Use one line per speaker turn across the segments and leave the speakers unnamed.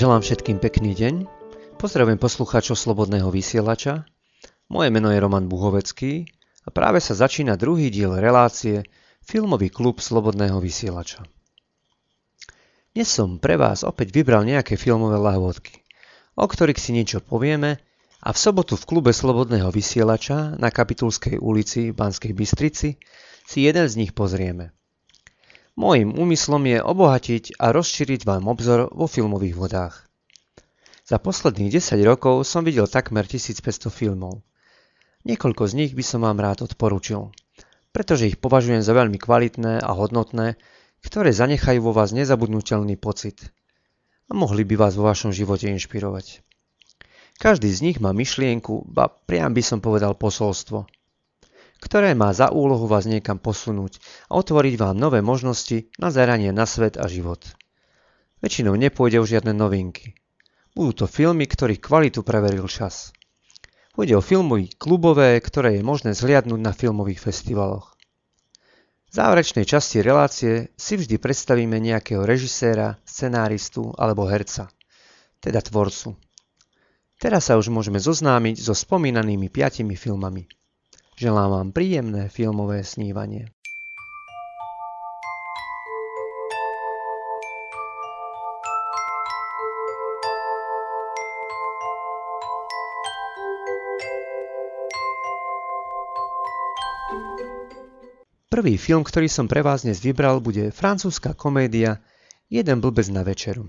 Želám všetkým pekný deň. Pozdravujem poslucháčov Slobodného vysielača. Moje meno je Roman Buhovecký a práve sa začína druhý diel relácie Filmový klub Slobodného vysielača. Dnes som pre vás opäť vybral nejaké filmové lahôdky, o ktorých si niečo povieme a v sobotu v klube Slobodného vysielača na Kapitulskej ulici v Banskej Bystrici si jeden z nich pozrieme. Mojím úmyslom je obohatiť a rozšíriť vám obzor vo filmových vodách. Za posledných 10 rokov som videl takmer 1500 filmov. Niekoľko z nich by som vám rád odporučil, pretože ich považujem za veľmi kvalitné a hodnotné, ktoré zanechajú vo vás nezabudnutelný pocit a mohli by vás vo vašom živote inšpirovať. Každý z nich má myšlienku, ba priam by som povedal posolstvo – ktoré má za úlohu vás niekam posunúť a otvoriť vám nové možnosti na zeranie na svet a život. Väčšinou nepôjde o žiadne novinky. Budú to filmy, ktorých kvalitu preveril čas. Pôjde o filmy klubové, ktoré je možné zhliadnúť na filmových festivaloch. V záverečnej časti relácie si vždy predstavíme nejakého režiséra, scenáristu alebo herca, teda tvorcu. Teraz sa už môžeme zoznámiť so spomínanými piatimi filmami. Želám vám príjemné filmové snívanie. Prvý film, ktorý som pre vás dnes vybral, bude francúzska komédia Jeden blbec na večeru.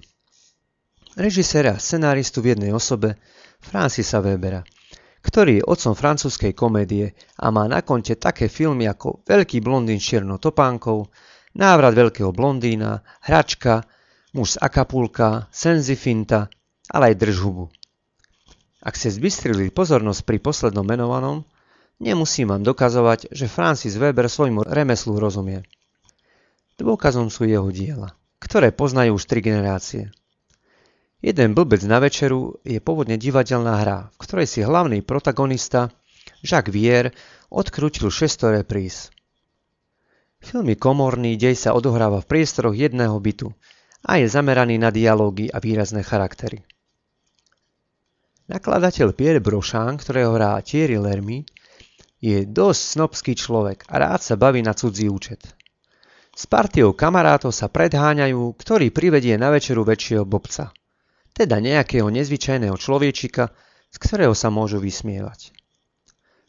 Režiséra a scenáristu v jednej osobe Francisa Webera – ktorý je otcom francúzskej komédie a má na konte také filmy ako Veľký blondín s čiernou topánkou, Návrat veľkého blondína, Hračka, Muž z Akapulka, Senzifinta, ale aj Držhubu. Ak ste zbystrili pozornosť pri poslednom menovanom, nemusím vám dokazovať, že Francis Weber svojmu remeslu rozumie. Dôkazom sú jeho diela, ktoré poznajú už tri generácie – Jeden blbec na večeru je pôvodne divadelná hra, v ktorej si hlavný protagonista Jacques Vier odkrútil 600 repríz. Film je komorný, dej sa odohráva v priestoroch jedného bytu a je zameraný na dialógy a výrazné charaktery. Nakladateľ Pierre Brochant, ktorého hrá Thierry Lermy, je dosť snobský človek a rád sa baví na cudzí účet. S partiou kamarátov sa predháňajú, ktorý privedie na večeru väčšieho bobca – teda nejakého nezvyčajného človečika, z ktorého sa môžu vysmievať.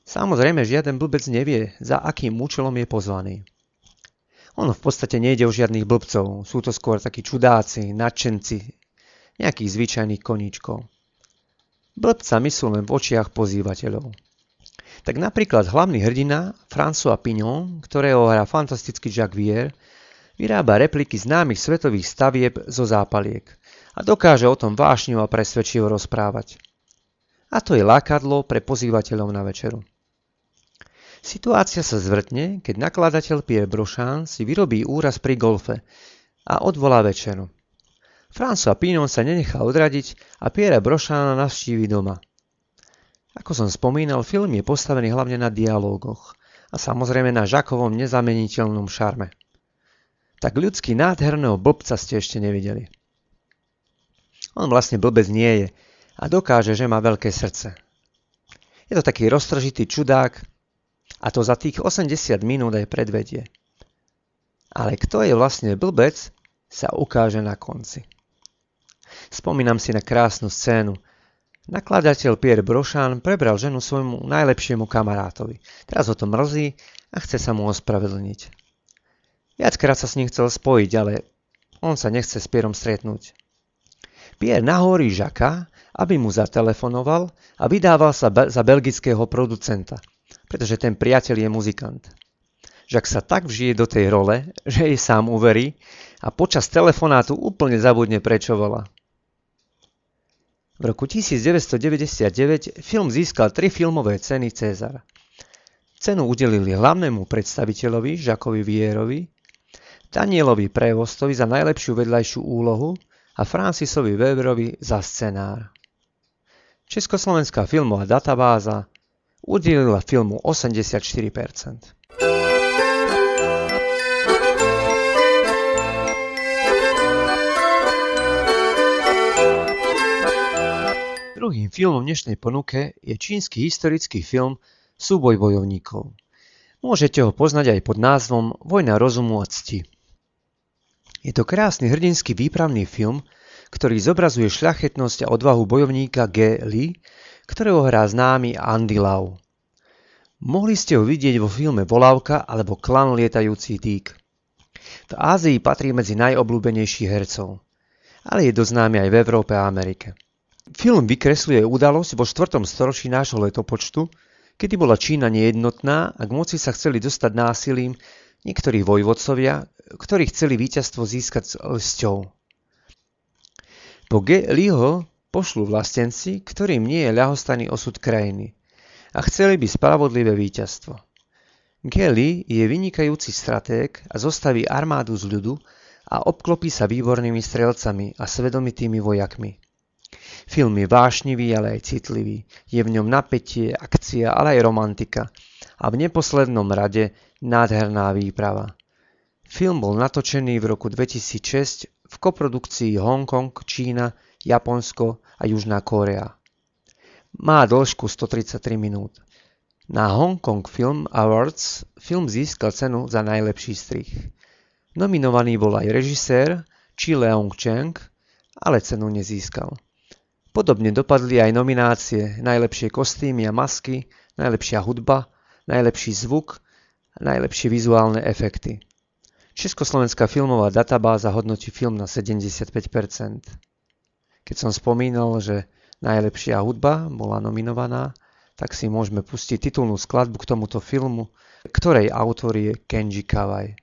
Samozrejme, žiaden blbec nevie, za akým účelom je pozvaný. Ono v podstate nejde o žiadnych blbcov, sú to skôr takí čudáci, nadšenci, nejakých zvyčajných koníčkov. Blbcami sú len v očiach pozývateľov. Tak napríklad hlavný hrdina François Pignon, ktorého hrá fantastický Jacques Vier, vyrába repliky známych svetových stavieb zo zápaliek – a dokáže o tom vášňu a presvedčivo rozprávať. A to je lákadlo pre pozývateľov na večeru. Situácia sa zvrtne, keď nakladateľ Pierre Brochant si vyrobí úraz pri golfe a odvolá večeru. François Pinon sa nenechá odradiť a Pierre Brochant navštíví doma. Ako som spomínal, film je postavený hlavne na dialógoch a samozrejme na Žakovom nezameniteľnom šarme. Tak ľudský nádherného blbca ste ešte nevideli. On vlastne blbec nie je a dokáže, že má veľké srdce. Je to taký roztržitý čudák a to za tých 80 minút aj predvedie. Ale kto je vlastne blbec, sa ukáže na konci. Spomínam si na krásnu scénu. Nakladateľ Pierre Brochant prebral ženu svojmu najlepšiemu kamarátovi. Teraz ho to mrzí a chce sa mu ospravedlniť. Viackrát sa s ním chcel spojiť, ale on sa nechce s Pierom stretnúť. Pierre nahorí Žaka, aby mu zatelefonoval a vydával sa za belgického producenta, pretože ten priateľ je muzikant. Žak sa tak vžije do tej role, že jej sám uverí a počas telefonátu úplne zabudne prečo volá. V roku 1999 film získal tri filmové ceny Cezara. Cenu udelili hlavnému predstaviteľovi Žakovi Vierovi, Danielovi Prevostovi za najlepšiu vedľajšiu úlohu a Francisovi Weberovi za scenár. Československá filmová databáza udelila filmu 84%. Druhým filmom dnešnej ponuke je čínsky historický film Súboj bojovníkov. Môžete ho poznať aj pod názvom Vojna rozumu a cti. Je to krásny hrdinský výpravný film, ktorý zobrazuje šľachetnosť a odvahu bojovníka G. Lee, ktorého hrá známy Andy Lau. Mohli ste ho vidieť vo filme Volávka alebo Klan lietajúci týk. V Ázii patrí medzi najobľúbenejších hercov, ale je dosť známy aj v Európe a Amerike. Film vykresľuje udalosť vo 4. storočí nášho letopočtu, kedy bola Čína nejednotná a k moci sa chceli dostať násilím niektorí vojvodcovia, ktorí chceli víťazstvo získať s lsťou. Po G. Liho pošlu vlastenci, ktorým nie je ľahostaný osud krajiny – a chceli by spravodlivé víťazstvo. Kelly je vynikajúci stratég a zostaví armádu z ľudu a obklopí sa výbornými strelcami a svedomitými vojakmi. Film je vášnivý, ale aj citlivý. Je v ňom napätie, akcia, ale aj romantika. A v neposlednom rade nádherná výprava. Film bol natočený v roku 2006 v koprodukcii Hongkong, Čína, Japonsko a Južná Kórea. Má dĺžku 133 minút. Na Hong Kong Film Awards film získal cenu za najlepší strich. Nominovaný bol aj režisér Chi Leong Cheng, ale cenu nezískal. Podobne dopadli aj nominácie najlepšie kostýmy a masky, najlepšia hudba, najlepší zvuk najlepšie vizuálne efekty. Československá filmová databáza hodnotí film na 75%. Keď som spomínal, že Najlepšia hudba bola nominovaná, tak si môžeme pustiť titulnú skladbu k tomuto filmu, ktorej autor je Kenji Kawai.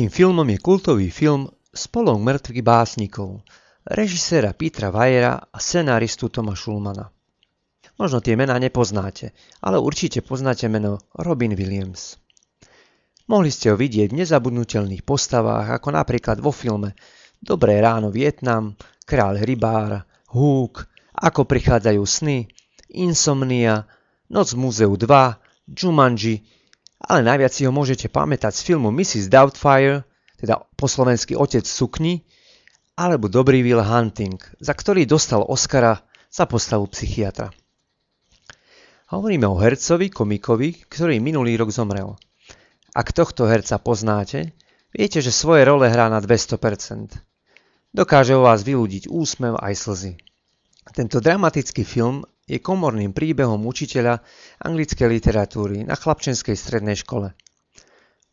Tretím filmom je kultový film Spolok mŕtvych básnikov, režiséra Petra Vajera a scenáristu Toma Schulmana. Možno tie mená nepoznáte, ale určite poznáte meno Robin Williams. Mohli ste ho vidieť v nezabudnutelných postavách, ako napríklad vo filme Dobré ráno Vietnam, Kráľ rybár, Húk, Ako prichádzajú sny, Insomnia, Noc v múzeu 2, Jumanji, ale najviac si ho môžete pamätať z filmu Mrs. Doubtfire, teda po slovensky Otec sukni, alebo Dobrý Will Hunting, za ktorý dostal Oscara za postavu psychiatra. Hovoríme o hercovi, komikovi, ktorý minulý rok zomrel. Ak tohto herca poznáte, viete, že svoje role hrá na 200%. Dokáže o vás vyľudiť úsmev aj slzy. Tento dramatický film je komorným príbehom učiteľa anglickej literatúry na chlapčenskej strednej škole.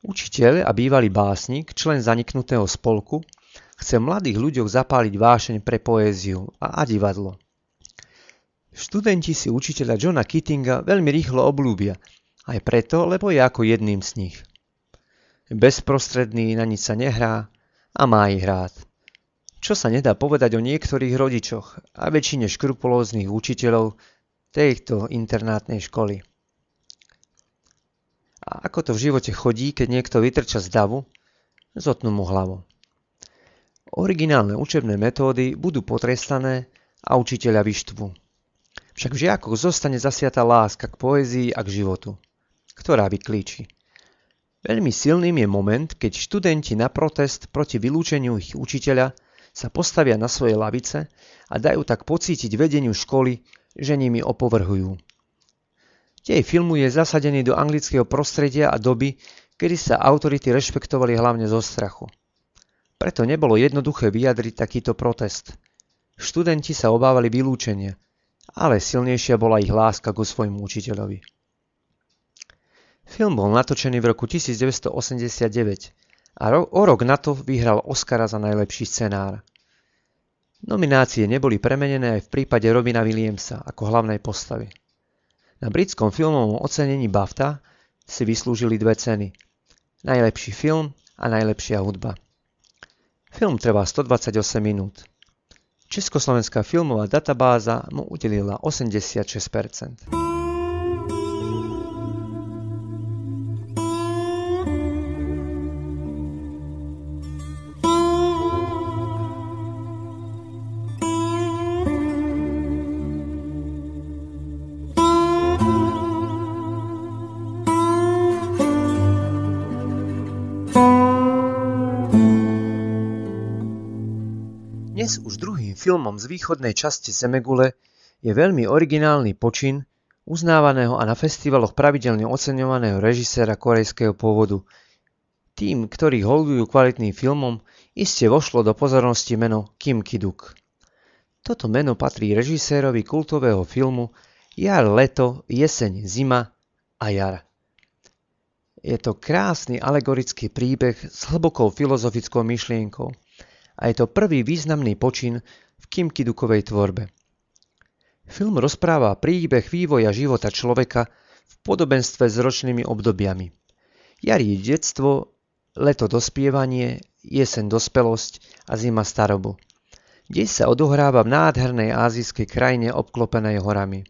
Učiteľ a bývalý básnik, člen zaniknutého spolku, chce mladých ľuďoch zapáliť vášeň pre poéziu a, a divadlo. Študenti si učiteľa Johna Kittinga veľmi rýchlo oblúbia, aj preto, lebo je ako jedným z nich. Bezprostredný, na nič sa nehrá a má ich rád. Čo sa nedá povedať o niektorých rodičoch a väčšine škrupulóznych učiteľov tejto internátnej školy. A ako to v živote chodí, keď niekto vytrča z davu, zotnú mu hlavu. Originálne učebné metódy budú potrestané a učiteľa vyštvú. Však v žiakoch zostane zasiata láska k poézii a k životu, ktorá vyklíči. Veľmi silným je moment, keď študenti na protest proti vylúčeniu ich učiteľa sa postavia na svoje lavice a dajú tak pocítiť vedeniu školy, že nimi opovrhujú. Dej filmu je zasadený do anglického prostredia a doby, kedy sa autority rešpektovali hlavne zo strachu. Preto nebolo jednoduché vyjadriť takýto protest. Študenti sa obávali vylúčenia, ale silnejšia bola ich láska ku svojmu učiteľovi. Film bol natočený v roku 1989 a o rok na to vyhral Oscara za najlepší scenár. Nominácie neboli premenené aj v prípade Robina Williamsa ako hlavnej postavy. Na britskom filmovom ocenení BAFTA si vyslúžili dve ceny. Najlepší film a najlepšia hudba. Film trvá 128 minút. Československá filmová databáza mu udelila 86%. Dnes už druhým filmom z východnej časti Zemegule je veľmi originálny počin uznávaného a na festivaloch pravidelne oceňovaného režiséra korejského pôvodu. Tým, ktorí holdujú kvalitným filmom, iste vošlo do pozornosti meno Kim Kiduk. Toto meno patrí režisérovi kultového filmu Jar, leto, jeseň, zima a jar. Je to krásny alegorický príbeh s hlbokou filozofickou myšlienkou – a je to prvý významný počin v Kim tvorbe. Film rozpráva príbeh vývoja života človeka v podobenstve s ročnými obdobiami. Jar je detstvo, leto dospievanie, jesen dospelosť a zima starobu. Dej sa odohráva v nádhernej azijskej krajine obklopenej horami.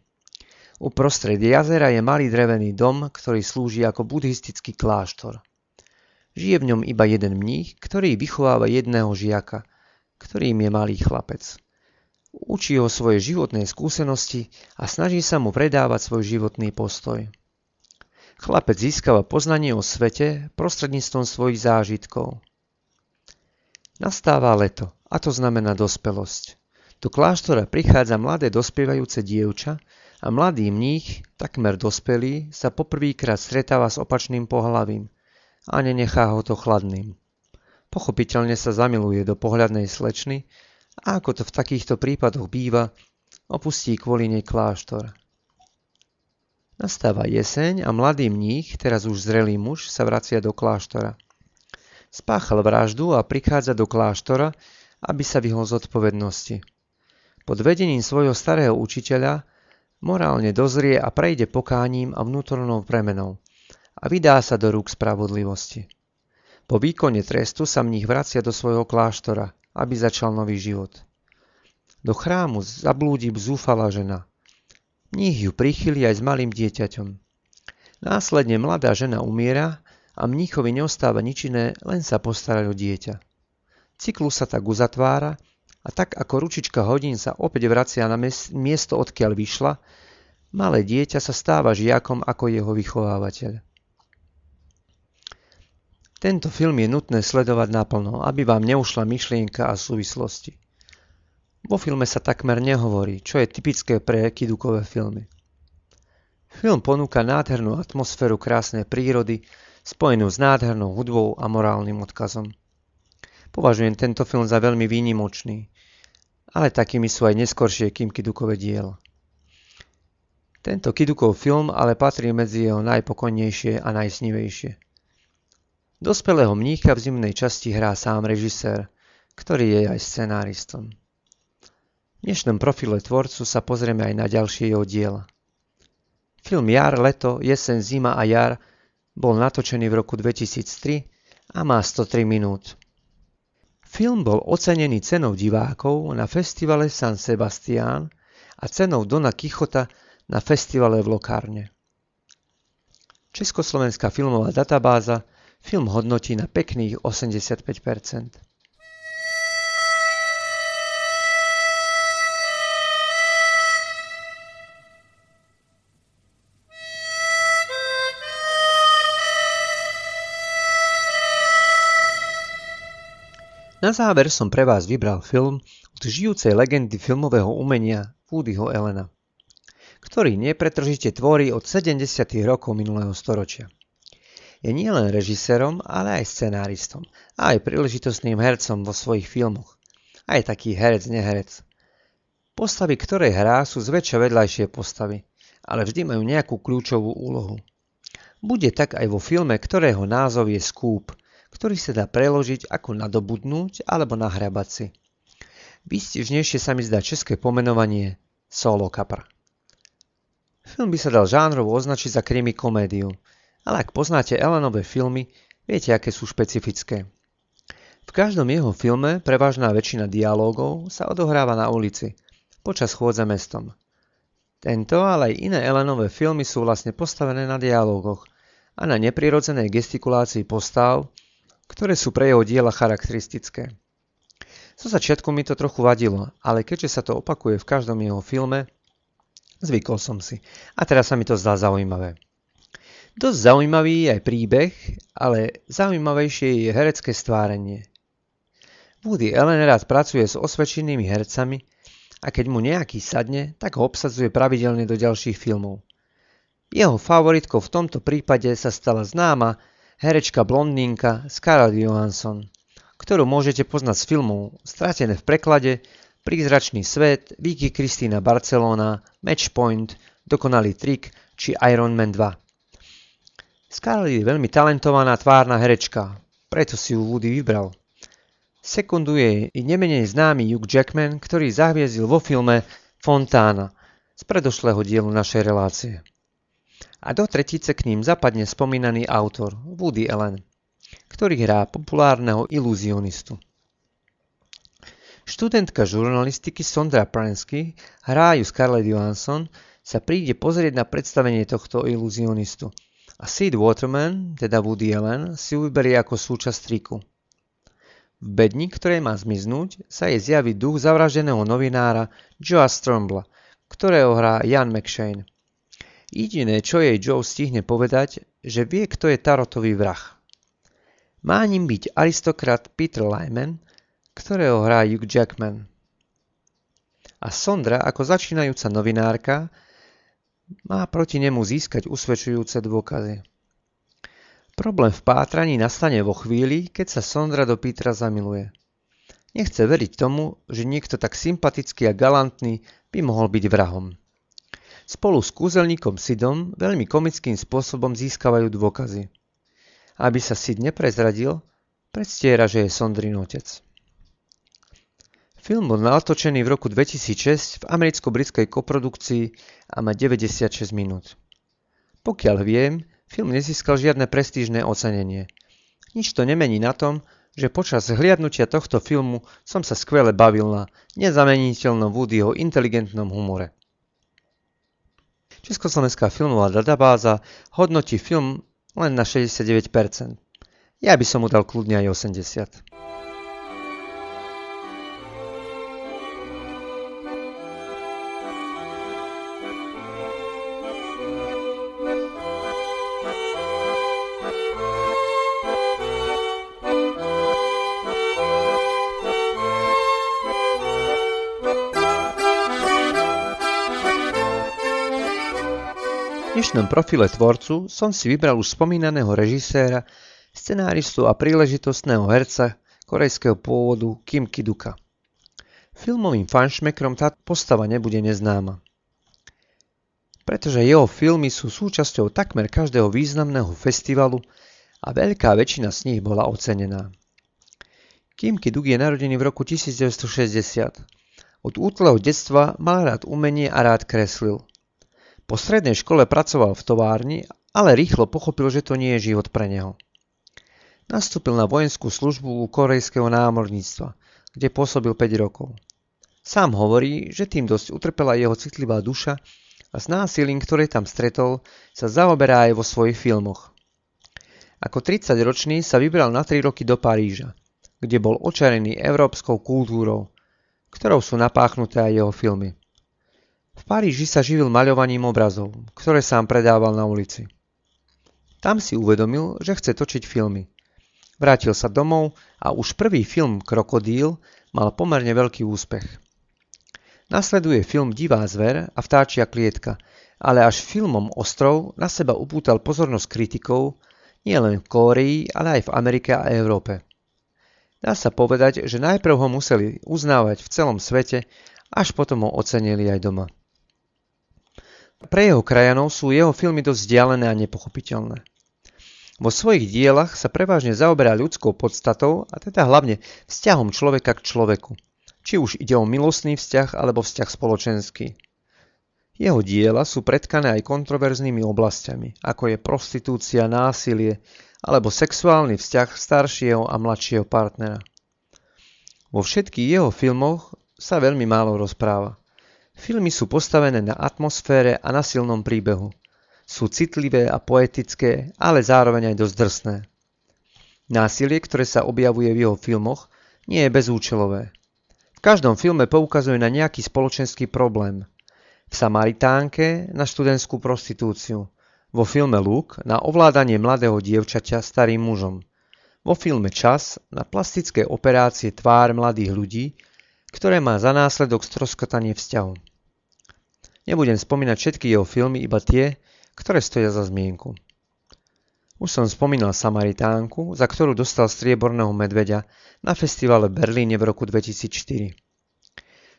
Uprostred jazera je malý drevený dom, ktorý slúži ako buddhistický kláštor. Žije v ňom iba jeden mních, ktorý vychováva jedného žiaka, ktorým je malý chlapec. Učí ho svoje životné skúsenosti a snaží sa mu predávať svoj životný postoj. Chlapec získava poznanie o svete prostredníctvom svojich zážitkov. Nastáva leto, a to znamená dospelosť. Do kláštora prichádza mladé dospievajúce dievča a mladý mních, takmer dospelý, sa poprvýkrát stretáva s opačným pohlavím – a nenechá ho to chladným. Pochopiteľne sa zamiluje do pohľadnej slečny a ako to v takýchto prípadoch býva, opustí kvôli nej kláštor. Nastáva jeseň a mladý mních, teraz už zrelý muž, sa vracia do kláštora. Spáchal vraždu a prichádza do kláštora, aby sa vyhol zodpovednosti. Pod vedením svojho starého učiteľa morálne dozrie a prejde pokáním a vnútornou premenou a vydá sa do rúk spravodlivosti. Po výkone trestu sa mních vracia do svojho kláštora, aby začal nový život. Do chrámu zablúdi zúfala žena. Mních ju prichýli aj s malým dieťaťom. Následne mladá žena umiera a mníchovi neostáva nič iné, len sa postarať o dieťa. Cyklus sa tak uzatvára a tak ako ručička hodín sa opäť vracia na miesto, odkiaľ vyšla, malé dieťa sa stáva žiakom ako jeho vychovávateľ. Tento film je nutné sledovať naplno, aby vám neušla myšlienka a súvislosti. Vo filme sa takmer nehovorí, čo je typické pre kidukové filmy. Film ponúka nádhernú atmosféru krásnej prírody, spojenú s nádhernou hudbou a morálnym odkazom. Považujem tento film za veľmi výnimočný, ale takými sú aj neskoršie Kim Kidukové diela. Tento Kidukov film ale patrí medzi jeho najpokojnejšie a najsnivejšie. Dospelého mnícha v zimnej časti hrá sám režisér, ktorý je aj scenáristom. V dnešnom profile tvorcu sa pozrieme aj na ďalšie jeho diela. Film Jar, leto, jesen, zima a jar bol natočený v roku 2003 a má 103 minút. Film bol ocenený cenou divákov na festivale San Sebastián a cenou Dona Kichota na festivale v Lokárne. Československá filmová databáza Film hodnotí na pekných 85%. Na záver som pre vás vybral film od žijúcej legendy filmového umenia Woodyho Elena, ktorý nepretržite tvorí od 70. rokov minulého storočia. Je nielen režisérom, ale aj scenáristom a aj príležitostným hercom vo svojich filmoch. Aj taký herec neherec. Postavy, ktoré hrá, sú zväčša vedľajšie postavy, ale vždy majú nejakú kľúčovú úlohu. Bude tak aj vo filme, ktorého názov je Skúp, ktorý sa dá preložiť ako nadobudnúť alebo nahrabať si. Výstižnejšie sa mi zdá české pomenovanie Solo Kapra. Film by sa dal žánrovo označiť za krimi komédiu, ale ak poznáte Elanové filmy, viete, aké sú špecifické. V každom jeho filme prevažná väčšina dialógov sa odohráva na ulici, počas chôdze mestom. Tento, ale aj iné Elanové filmy sú vlastne postavené na dialógoch a na neprirodzenej gestikulácii postav, ktoré sú pre jeho diela charakteristické. Zo začiatku mi to trochu vadilo, ale keďže sa to opakuje v každom jeho filme, zvykol som si a teraz sa mi to zdá zaujímavé. Dosť zaujímavý je aj príbeh, ale zaujímavejšie je herecké stvárenie. Woody Allen rád pracuje s osvedčenými hercami a keď mu nejaký sadne, tak ho obsadzuje pravidelne do ďalších filmov. Jeho favoritkou v tomto prípade sa stala známa herečka blondínka Scarlett Johansson, ktorú môžete poznať z filmov Stratené v preklade, Prízračný svet, Vicky Kristína Barcelona, Matchpoint, Dokonalý trik či Iron Man 2. Scarlett je veľmi talentovaná tvárna herečka, preto si ju Woody vybral. Sekunduje i nemenej známy Hugh Jackman, ktorý zahviezdil vo filme Fontána z predošlého dielu našej relácie. A do tretice k ním zapadne spomínaný autor Woody Allen, ktorý hrá populárneho iluzionistu. Študentka žurnalistiky Sondra Pransky, hrá ju Scarlett Johansson, sa príde pozrieť na predstavenie tohto iluzionistu – a Sid Waterman, teda Woody Allen, si ju vyberie ako súčasť triku. V bedni, ktorej má zmiznúť, sa jej zjaví duch zavraždeného novinára Joea Stromble, ktorého hrá Ian McShane. Jediné, čo jej Joe stihne povedať, že vie, kto je Tarotový vrah. Má ním byť aristokrat Peter Lyman, ktorého hrá Hugh Jackman. A Sondra, ako začínajúca novinárka, má proti nemu získať usvedčujúce dôkazy. Problém v pátraní nastane vo chvíli, keď sa Sondra do Petra zamiluje. Nechce veriť tomu, že niekto tak sympatický a galantný by mohol byť vrahom. Spolu s kúzelníkom Sidom veľmi komickým spôsobom získavajú dôkazy. Aby sa Sid neprezradil, predstiera, že je Sondrin otec. Film bol natočený v roku 2006 v americko-britskej koprodukcii a má 96 minút. Pokiaľ viem, film nezískal žiadne prestížne ocenenie. Nič to nemení na tom, že počas hliadnutia tohto filmu som sa skvele bavil na nezameniteľnom Woodyho inteligentnom humore. Československá filmová databáza hodnotí film len na 69%. Ja by som mu dal kľudne aj 80%. Dnešnom profile tvorcu som si vybral už spomínaného režiséra, scenáristu a príležitostného herca korejského pôvodu Kim Kiduka. Filmovým fanšmekrom tá postava nebude neznáma. Pretože jeho filmy sú súčasťou takmer každého významného festivalu a veľká väčšina z nich bola ocenená. Kim Kiduk je narodený v roku 1960. Od útleho detstva mal rád umenie a rád kreslil – po strednej škole pracoval v továrni, ale rýchlo pochopil, že to nie je život pre neho. Nastúpil na vojenskú službu u korejského námorníctva, kde pôsobil 5 rokov. Sám hovorí, že tým dosť utrpela jeho citlivá duša a s násilím, ktoré tam stretol, sa zaoberá aj vo svojich filmoch. Ako 30-ročný sa vybral na 3 roky do Paríža, kde bol očarený európskou kultúrou, ktorou sú napáchnuté aj jeho filmy. V Paríži sa živil maľovaním obrazov, ktoré sám predával na ulici. Tam si uvedomil, že chce točiť filmy. Vrátil sa domov a už prvý film Krokodíl mal pomerne veľký úspech. Nasleduje film Divá zver a Vtáčia klietka, ale až filmom Ostrov na seba upútal pozornosť kritikov nielen v Kórii, ale aj v Amerike a Európe. Dá sa povedať, že najprv ho museli uznávať v celom svete, až potom ho ocenili aj doma. Pre jeho krajanov sú jeho filmy dosť vzdialené a nepochopiteľné. Vo svojich dielach sa prevažne zaoberá ľudskou podstatou a teda hlavne vzťahom človeka k človeku. Či už ide o milostný vzťah alebo vzťah spoločenský. Jeho diela sú predkané aj kontroverznými oblastiami, ako je prostitúcia, násilie alebo sexuálny vzťah staršieho a mladšieho partnera. Vo všetkých jeho filmoch sa veľmi málo rozpráva. Filmy sú postavené na atmosfére a na silnom príbehu. Sú citlivé a poetické, ale zároveň aj dosť drsné. Násilie, ktoré sa objavuje v jeho filmoch, nie je bezúčelové. V každom filme poukazuje na nejaký spoločenský problém. V Samaritánke na študentskú prostitúciu, vo filme Luke na ovládanie mladého dievčaťa starým mužom, vo filme Čas na plastické operácie tvár mladých ľudí, ktoré má za následok stroskotanie vzťahu. Nebudem spomínať všetky jeho filmy, iba tie, ktoré stoja za zmienku. Už som spomínal Samaritánku, za ktorú dostal strieborného medveďa na festivale Berlíne v roku 2004.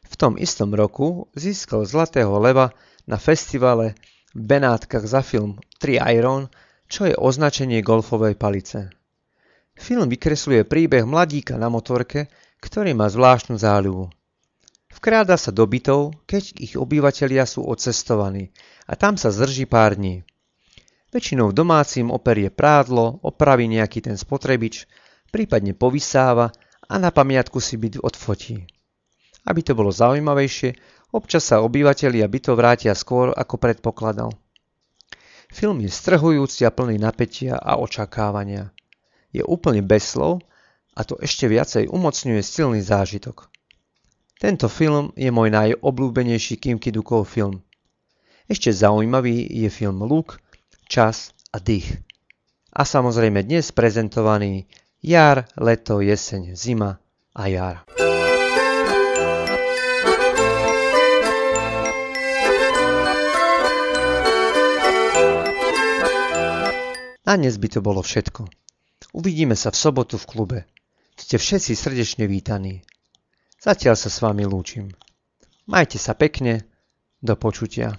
V tom istom roku získal Zlatého leva na festivale v Benátkach za film 3 Iron, čo je označenie golfovej palice. Film vykresluje príbeh mladíka na motorke, ktorý má zvláštnu záľubu. Vkráda sa do bytov, keď ich obyvatelia sú odcestovaní a tam sa zdrží pár dní. Väčšinou domácim operie prádlo, opraví nejaký ten spotrebič, prípadne povysáva a na pamiatku si byt odfotí. Aby to bolo zaujímavejšie, občas sa obyvatelia bytov vrátia skôr, ako predpokladal. Film je strhujúci a plný napätia a očakávania. Je úplne bez slov a to ešte viacej umocňuje silný zážitok. Tento film je môj najobľúbenejší Kim Kidukov film. Ešte zaujímavý je film Luk, Čas a dých. A samozrejme dnes prezentovaný Jar, leto, jeseň, zima a jar. Na dnes by to bolo všetko. Uvidíme sa v sobotu v klube. Ste všetci srdečne vítaní. Zatiaľ sa s vami lúčim. Majte sa pekne, do počutia.